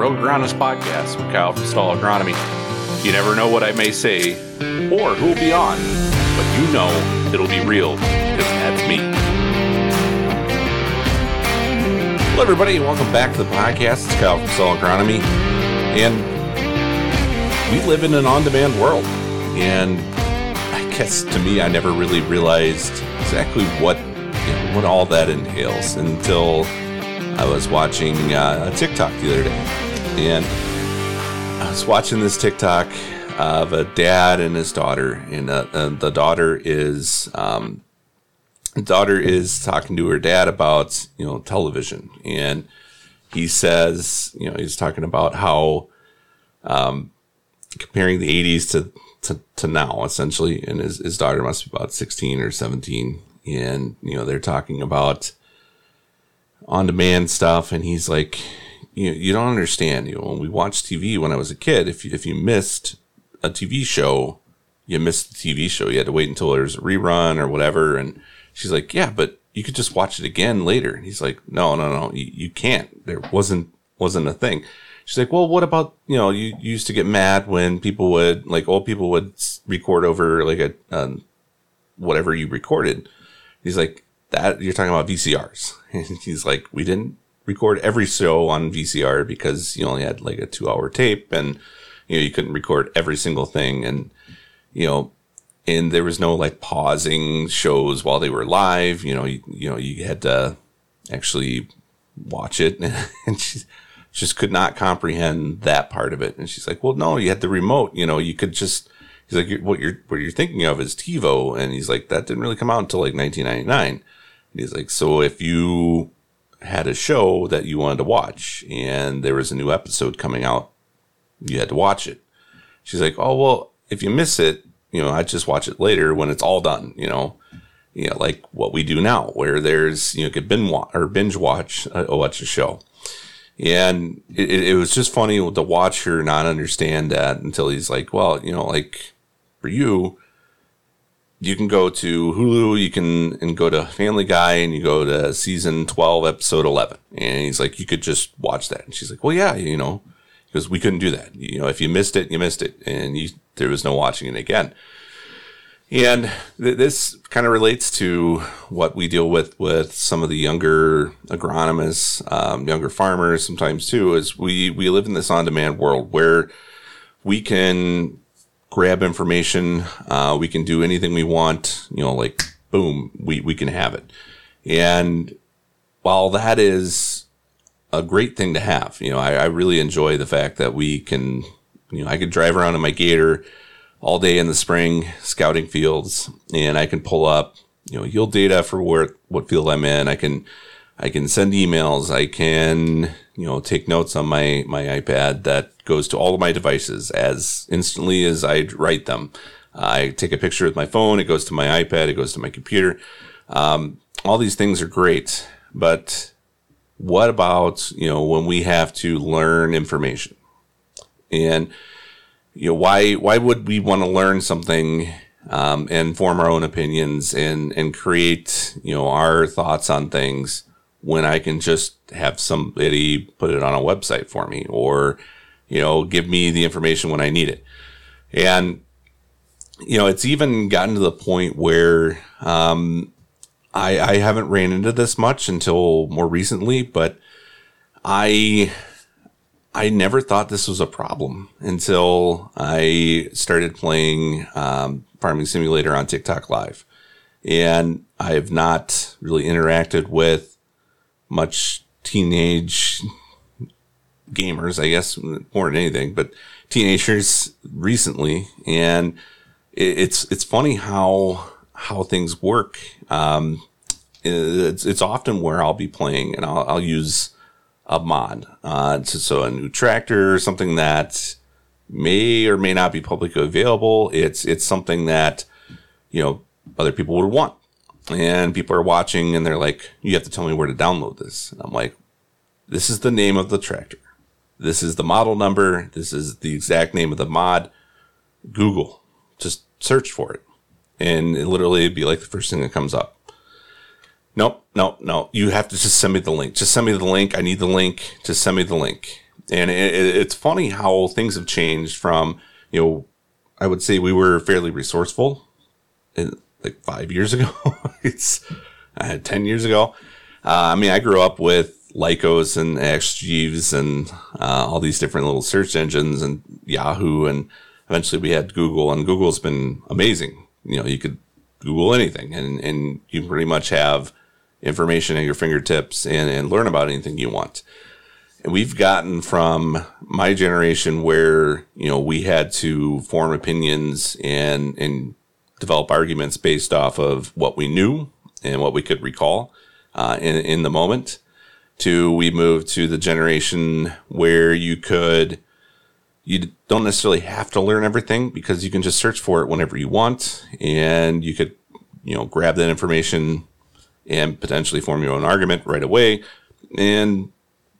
Real Agronomist Podcast with Kyle from Stull Agronomy. You never know what I may say or who'll be on, but you know it'll be real because that's me. Hello, everybody, and welcome back to the podcast. It's Kyle from Stull Agronomy, and we live in an on-demand world, and I guess to me, I never really realized exactly what you know, what all that entails until I was watching uh, a TikTok the other day, and I was watching this TikTok of a dad and his daughter, and uh, the daughter is um, daughter is talking to her dad about you know television, and he says you know he's talking about how um, comparing the 80s to, to, to now essentially, and his, his daughter must be about 16 or 17, and you know they're talking about on demand stuff, and he's like, you you don't understand. You know, when we watched TV when I was a kid, if you, if you missed a TV show, you missed the TV show. You had to wait until there was a rerun or whatever. And she's like, yeah, but you could just watch it again later. And he's like, no, no, no, you, you can't. There wasn't wasn't a thing. She's like, well, what about you know you, you used to get mad when people would like old people would record over like a um, whatever you recorded. He's like, that you're talking about VCRs. And he's like, we didn't record every show on VCR because you only had like a two hour tape and you know you couldn't record every single thing and you know and there was no like pausing shows while they were live. You know, you, you know you had to actually watch it and she just could not comprehend that part of it. And she's like, well, no, you had the remote. You know, you could just. He's like, what you're what you're thinking of is TiVo, and he's like, that didn't really come out until like 1999. And he's like, so if you had a show that you wanted to watch and there was a new episode coming out, you had to watch it. She's like, oh, well, if you miss it, you know, I just watch it later when it's all done, you know, you know, like what we do now, where there's, you know, could binge watch or binge watch, uh, watch a show. And it, it was just funny to watch her not understand that until he's like, well, you know, like for you, you can go to Hulu, you can and go to Family Guy, and you go to season twelve, episode eleven, and he's like, you could just watch that, and she's like, well, yeah, you know, because we couldn't do that. You know, if you missed it, you missed it, and you, there was no watching it again. And th- this kind of relates to what we deal with with some of the younger agronomists, um, younger farmers, sometimes too. Is we we live in this on-demand world where we can grab information. Uh, we can do anything we want. You know, like boom, we we can have it. And while that is a great thing to have, you know, I, I really enjoy the fact that we can, you know, I could drive around in my Gator all day in the spring scouting fields, and I can pull up, you know, yield data for where what field I'm in. I can I can send emails. I can, you know, take notes on my, my iPad that goes to all of my devices as instantly as I write them. I take a picture with my phone. It goes to my iPad. It goes to my computer. Um, all these things are great, but what about, you know, when we have to learn information and, you know, why, why would we want to learn something um, and form our own opinions and and create you know our thoughts on things when I can just have somebody put it on a website for me or, you know, give me the information when I need it. And, you know, it's even gotten to the point where, um, I, I haven't ran into this much until more recently, but I, I never thought this was a problem until I started playing, um, Farming Simulator on TikTok Live. And I have not really interacted with much teenage gamers, I guess, more than anything, but teenagers recently. And it's, it's funny how, how things work. Um, it's, it's often where I'll be playing and I'll, I'll use a mod, uh, to, so a new tractor, something that may or may not be publicly available. It's, it's something that, you know, other people would want and people are watching and they're like, you have to tell me where to download this. And I'm like, this is the name of the tractor. This is the model number. This is the exact name of the mod. Google, just search for it. And it literally be like the first thing that comes up. Nope, nope, no. You have to just send me the link. Just send me the link. I need the link. Just send me the link. And it, it's funny how things have changed from, you know, I would say we were fairly resourceful in, like five years ago. it's uh, 10 years ago. Uh, I mean, I grew up with Lycos and Ask Jeeves and uh, all these different little search engines and Yahoo. And eventually we had Google, and Google's been amazing. You know, you could Google anything and, and you pretty much have information at your fingertips and, and learn about anything you want. And we've gotten from my generation where, you know, we had to form opinions and, and develop arguments based off of what we knew and what we could recall uh, in, in the moment to we moved to the generation where you could you don't necessarily have to learn everything because you can just search for it whenever you want and you could you know grab that information and potentially form your own argument right away and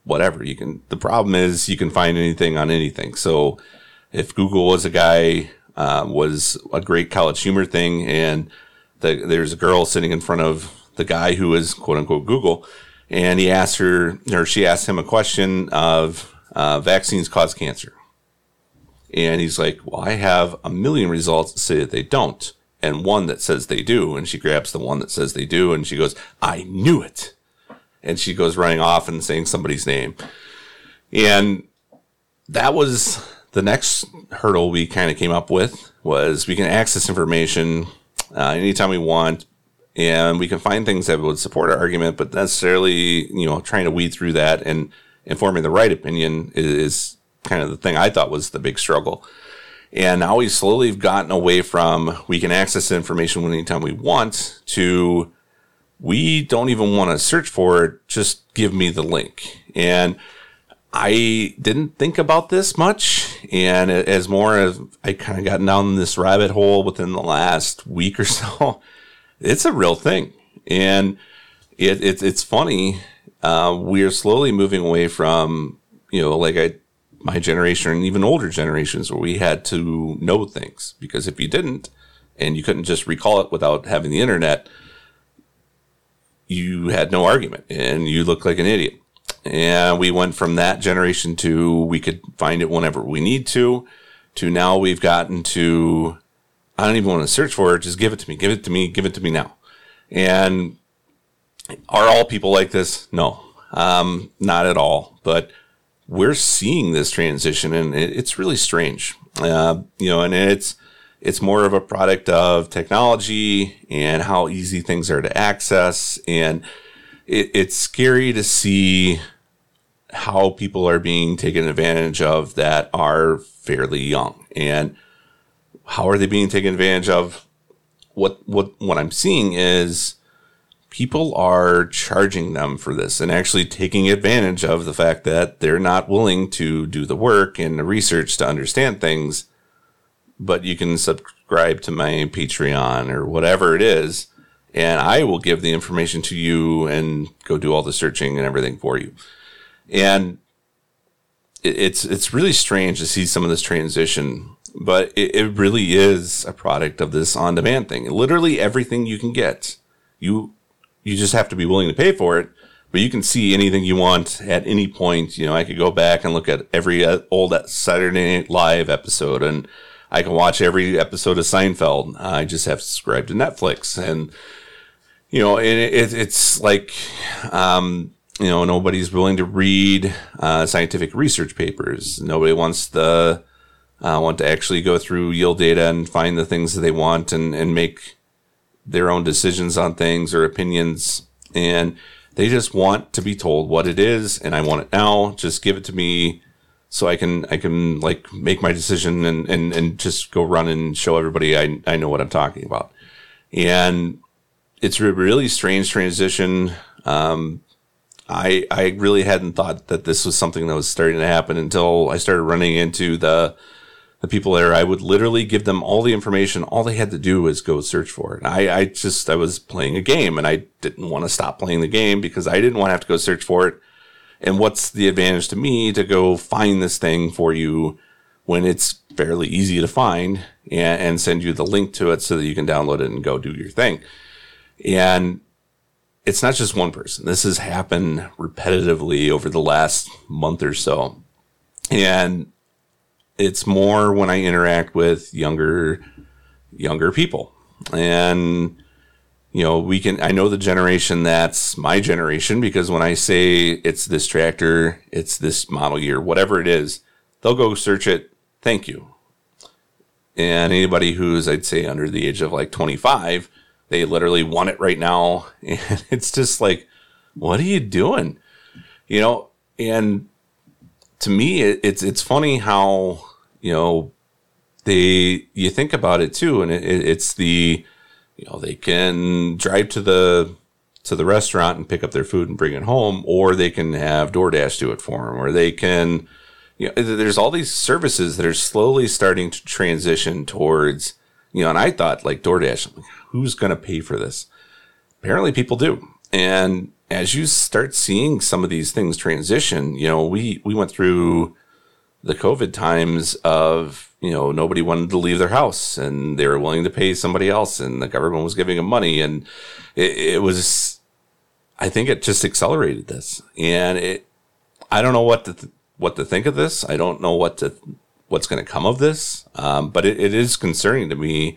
whatever. You can the problem is you can find anything on anything. So if google was a guy uh, was a great college humor thing and the, there's a girl sitting in front of the guy who is quote unquote google and he asked her or she asked him a question of uh, vaccines cause cancer and he's like well i have a million results that say that they don't and one that says they do. And she grabs the one that says they do and she goes, I knew it. And she goes running off and saying somebody's name. And that was the next hurdle we kind of came up with was we can access information uh, anytime we want and we can find things that would support our argument, but necessarily, you know, trying to weed through that and informing the right opinion is kind of the thing I thought was the big struggle. And now we've slowly gotten away from we can access information anytime we want to we don't even want to search for it. Just give me the link. And I didn't think about this much. And as more as I kind of gotten down this rabbit hole within the last week or so, it's a real thing. And it, it it's funny. Uh, we are slowly moving away from, you know, like I my generation and even older generations where we had to know things because if you didn't and you couldn't just recall it without having the internet, you had no argument and you looked like an idiot. And we went from that generation to we could find it whenever we need to, to now we've gotten to I don't even want to search for it. Just give it to me. Give it to me. Give it to me now. And are all people like this? No, um, not at all. But we're seeing this transition and it's really strange. Uh, you know, and it's, it's more of a product of technology and how easy things are to access. And it, it's scary to see how people are being taken advantage of that are fairly young. And how are they being taken advantage of? What, what, what I'm seeing is, people are charging them for this and actually taking advantage of the fact that they're not willing to do the work and the research to understand things. But you can subscribe to my Patreon or whatever it is, and I will give the information to you and go do all the searching and everything for you. And it's it's really strange to see some of this transition, but it, it really is a product of this on demand thing. Literally everything you can get, you you just have to be willing to pay for it. But you can see anything you want at any point. You know, I could go back and look at every uh, old Saturday Night Live episode, and I can watch every episode of Seinfeld. I just have to subscribe to Netflix, and you know, and it, it's like, um, you know, nobody's willing to read uh, scientific research papers. Nobody wants the uh, want to actually go through yield data and find the things that they want and and make their own decisions on things or opinions. And they just want to be told what it is. And I want it now. Just give it to me so I can, I can like make my decision and, and, and just go run and show everybody I, I know what I'm talking about. And it's a really strange transition. Um, I, I really hadn't thought that this was something that was starting to happen until I started running into the, the people there, I would literally give them all the information. All they had to do was go search for it. I, I just, I was playing a game and I didn't want to stop playing the game because I didn't want to have to go search for it. And what's the advantage to me to go find this thing for you when it's fairly easy to find and, and send you the link to it so that you can download it and go do your thing. And it's not just one person. This has happened repetitively over the last month or so. and it's more when I interact with younger younger people. And you know, we can I know the generation that's my generation because when I say it's this tractor, it's this model year, whatever it is, they'll go search it. Thank you. And anybody who's I'd say under the age of like 25, they literally want it right now and it's just like what are you doing? You know, and to me it, it's it's funny how, you know, they you think about it too and it, it's the you know they can drive to the to the restaurant and pick up their food and bring it home or they can have DoorDash do it for them or they can you know there's all these services that are slowly starting to transition towards you know and I thought like DoorDash who's going to pay for this? Apparently people do. And as you start seeing some of these things transition you know we we went through the covid times of you know, nobody wanted to leave their house and they were willing to pay somebody else and the government was giving them money. And it, it was, I think it just accelerated this. And it, I don't know what to, th- what to think of this. I don't know what to, what's going to come of this. Um, but it, it is concerning to me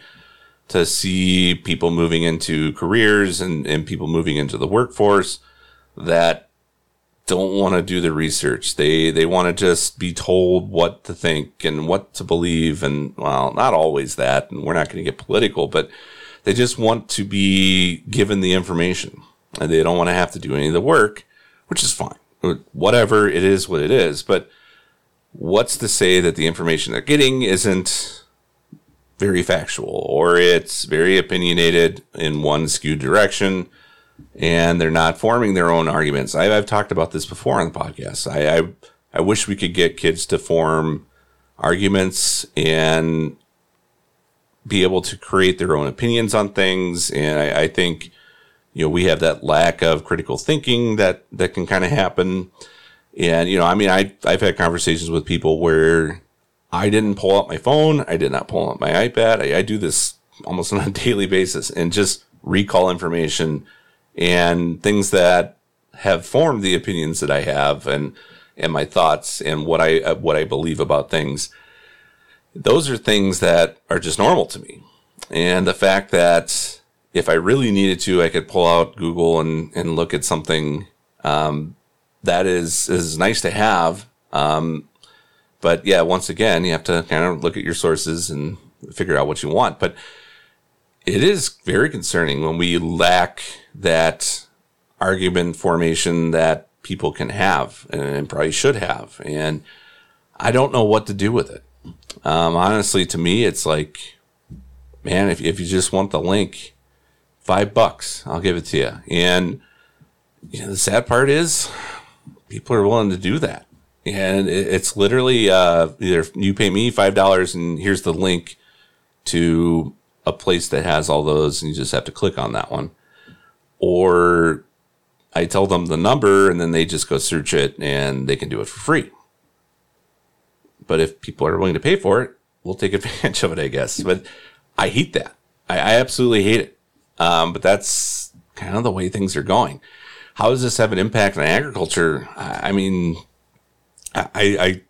to see people moving into careers and, and people moving into the workforce that don't want to do the research. They they want to just be told what to think and what to believe and well, not always that and we're not going to get political, but they just want to be given the information. And they don't want to have to do any of the work, which is fine. Whatever it is what it is, but what's to say that the information they're getting isn't very factual or it's very opinionated in one skewed direction? And they're not forming their own arguments. I, have talked about this before on the podcast. I, I, I wish we could get kids to form arguments and be able to create their own opinions on things. And I, I think, you know, we have that lack of critical thinking that that can kind of happen. And you know, I mean, I I've had conversations with people where I didn't pull out my phone, I did not pull out my iPad. I, I do this almost on a daily basis and just recall information and things that have formed the opinions that I have and and my thoughts and what I uh, what I believe about things. Those are things that are just normal to me. And the fact that if I really needed to, I could pull out Google and, and look at something um, that is is nice to have. Um, but yeah, once again, you have to kind of look at your sources and figure out what you want. But it is very concerning when we lack that argument formation that people can have and probably should have. And I don't know what to do with it. Um, honestly, to me, it's like, man, if, if you just want the link, five bucks, I'll give it to you. And you know, the sad part is people are willing to do that. And it's literally uh, either you pay me $5 and here's the link to a place that has all those and you just have to click on that one. Or I tell them the number and then they just go search it and they can do it for free. But if people are willing to pay for it, we'll take advantage of it, I guess. But I hate that. I, I absolutely hate it. Um, but that's kind of the way things are going. How does this have an impact on agriculture? I, I mean, I, I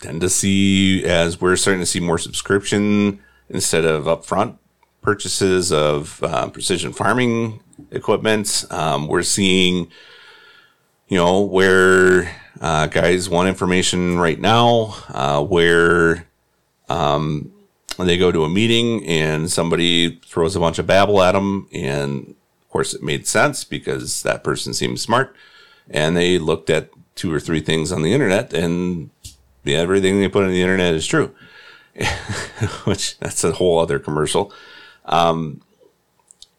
tend to see as we're starting to see more subscription instead of upfront purchases of uh, precision farming equipment. Um, we're seeing, you know, where uh, guys want information right now, uh, where um, they go to a meeting and somebody throws a bunch of babble at them. And of course, it made sense because that person seemed smart. And they looked at two or three things on the internet and everything they put on the internet is true. Which that's a whole other commercial. Um,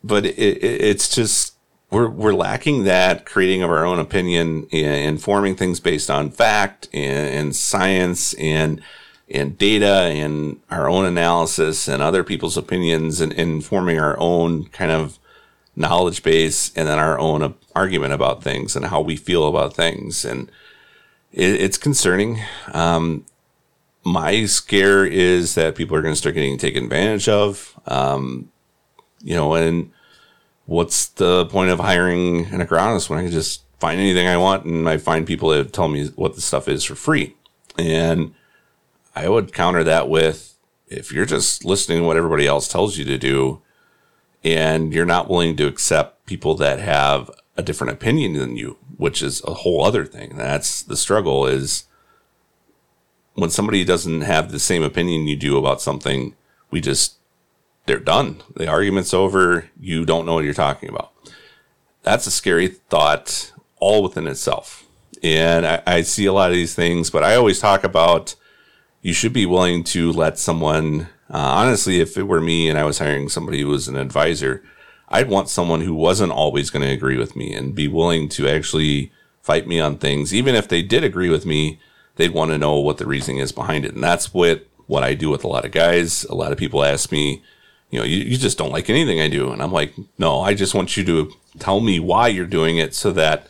but it, it, it's just we're we're lacking that creating of our own opinion and forming things based on fact and, and science and and data and our own analysis and other people's opinions and, and forming our own kind of knowledge base and then our own argument about things and how we feel about things. And it, it's concerning. Um, my scare is that people are going to start getting taken advantage of. Um, you know, and what's the point of hiring an agronomist when I can just find anything I want and I find people that tell me what the stuff is for free? And I would counter that with if you're just listening to what everybody else tells you to do and you're not willing to accept people that have a different opinion than you, which is a whole other thing. That's the struggle is when somebody doesn't have the same opinion you do about something, we just, they're done. The argument's over. You don't know what you're talking about. That's a scary thought all within itself. And I, I see a lot of these things, but I always talk about you should be willing to let someone, uh, honestly, if it were me and I was hiring somebody who was an advisor, I'd want someone who wasn't always going to agree with me and be willing to actually fight me on things. Even if they did agree with me, they'd want to know what the reasoning is behind it. And that's what, what I do with a lot of guys. A lot of people ask me, you know, you, you just don't like anything I do. And I'm like, no, I just want you to tell me why you're doing it so that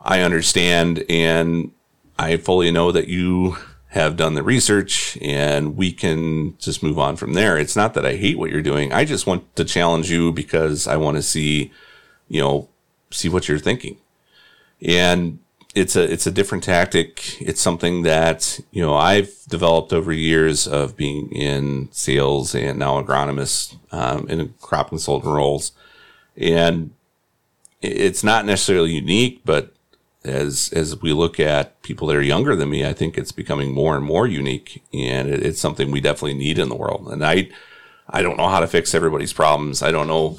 I understand and I fully know that you have done the research and we can just move on from there. It's not that I hate what you're doing. I just want to challenge you because I want to see, you know, see what you're thinking. And it's a it's a different tactic. It's something that, you know, I've developed over years of being in sales and now agronomist um, in crop consultant roles. And it's not necessarily unique, but as as we look at people that are younger than me, I think it's becoming more and more unique, and it, it's something we definitely need in the world. And I, I don't know how to fix everybody's problems. I don't know,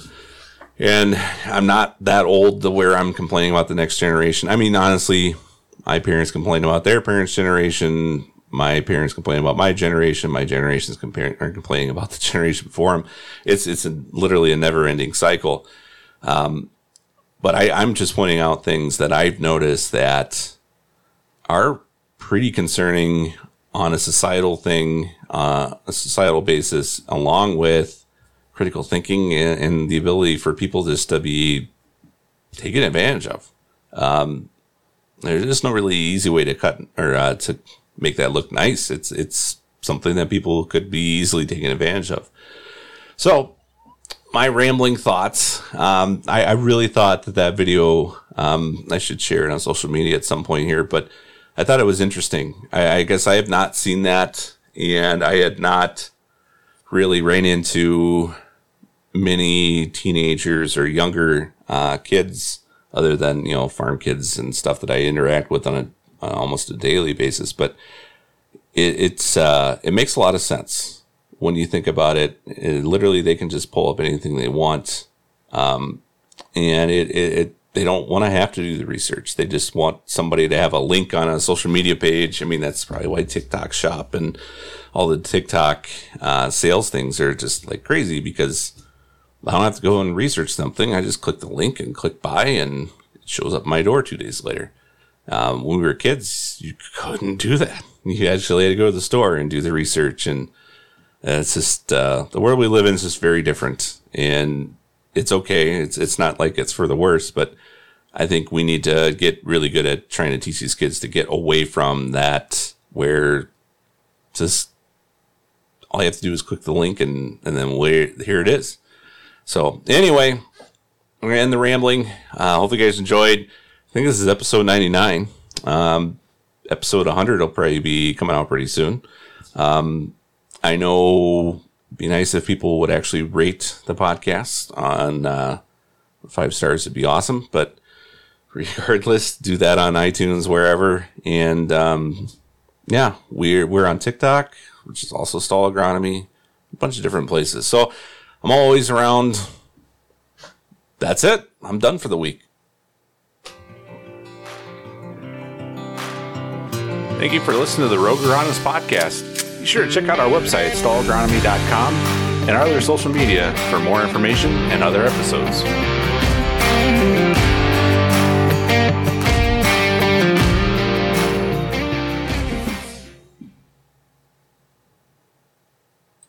and I'm not that old to where I'm complaining about the next generation. I mean, honestly, my parents complain about their parents' generation. My parents complain about my generation. My generation's comparing are complaining about the generation before them. It's it's a, literally a never ending cycle. Um, but I, I'm just pointing out things that I've noticed that are pretty concerning on a societal thing, uh, a societal basis, along with critical thinking and, and, the ability for people just to be taken advantage of. Um, there's just no really easy way to cut or uh, to make that look nice. It's it's something that people could be easily taken advantage of. So my rambling thoughts. Um, I, I, really thought that that video, um, I should share it on social media at some point here, but I thought it was interesting. I, I, guess I have not seen that, and I had not really ran into many teenagers or younger uh, kids, other than you know farm kids and stuff that I interact with on a on almost a daily basis. But it, it's uh, it makes a lot of sense when you think about it, it, literally they can just pull up anything they want. Um, and it, it, they don't want to have to do the research. They just want somebody to have a link on a social media page. I mean, that's probably why TikTok shop and all the TikTok uh, sales things are just like crazy because I don't have to go and research something. I just click the link and click buy and it shows up my door two days later. Um, when we were kids, you couldn't do that. You actually had to go to the store and do the research and it's just uh, the world we live in is just very different, and it's okay. It's it's not like it's for the worse, but I think we need to get really good at trying to teach these kids to get away from that, where just all you have to do is click the link and and then where here it is. So anyway, we're gonna end the rambling. Uh, hope you guys enjoyed. I think this is episode ninety nine. Um, episode 100 will probably be coming out pretty soon. Um, I know be nice if people would actually rate the podcast on uh, five stars would be awesome. But regardless, do that on iTunes wherever. And um, yeah, we're we're on TikTok, which is also Stull Agronomy, a bunch of different places. So I'm always around. That's it. I'm done for the week. Thank you for listening to the Rogue Agronomist podcast. Be sure to check out our website, stullagronomy.com, and our other social media for more information and other episodes.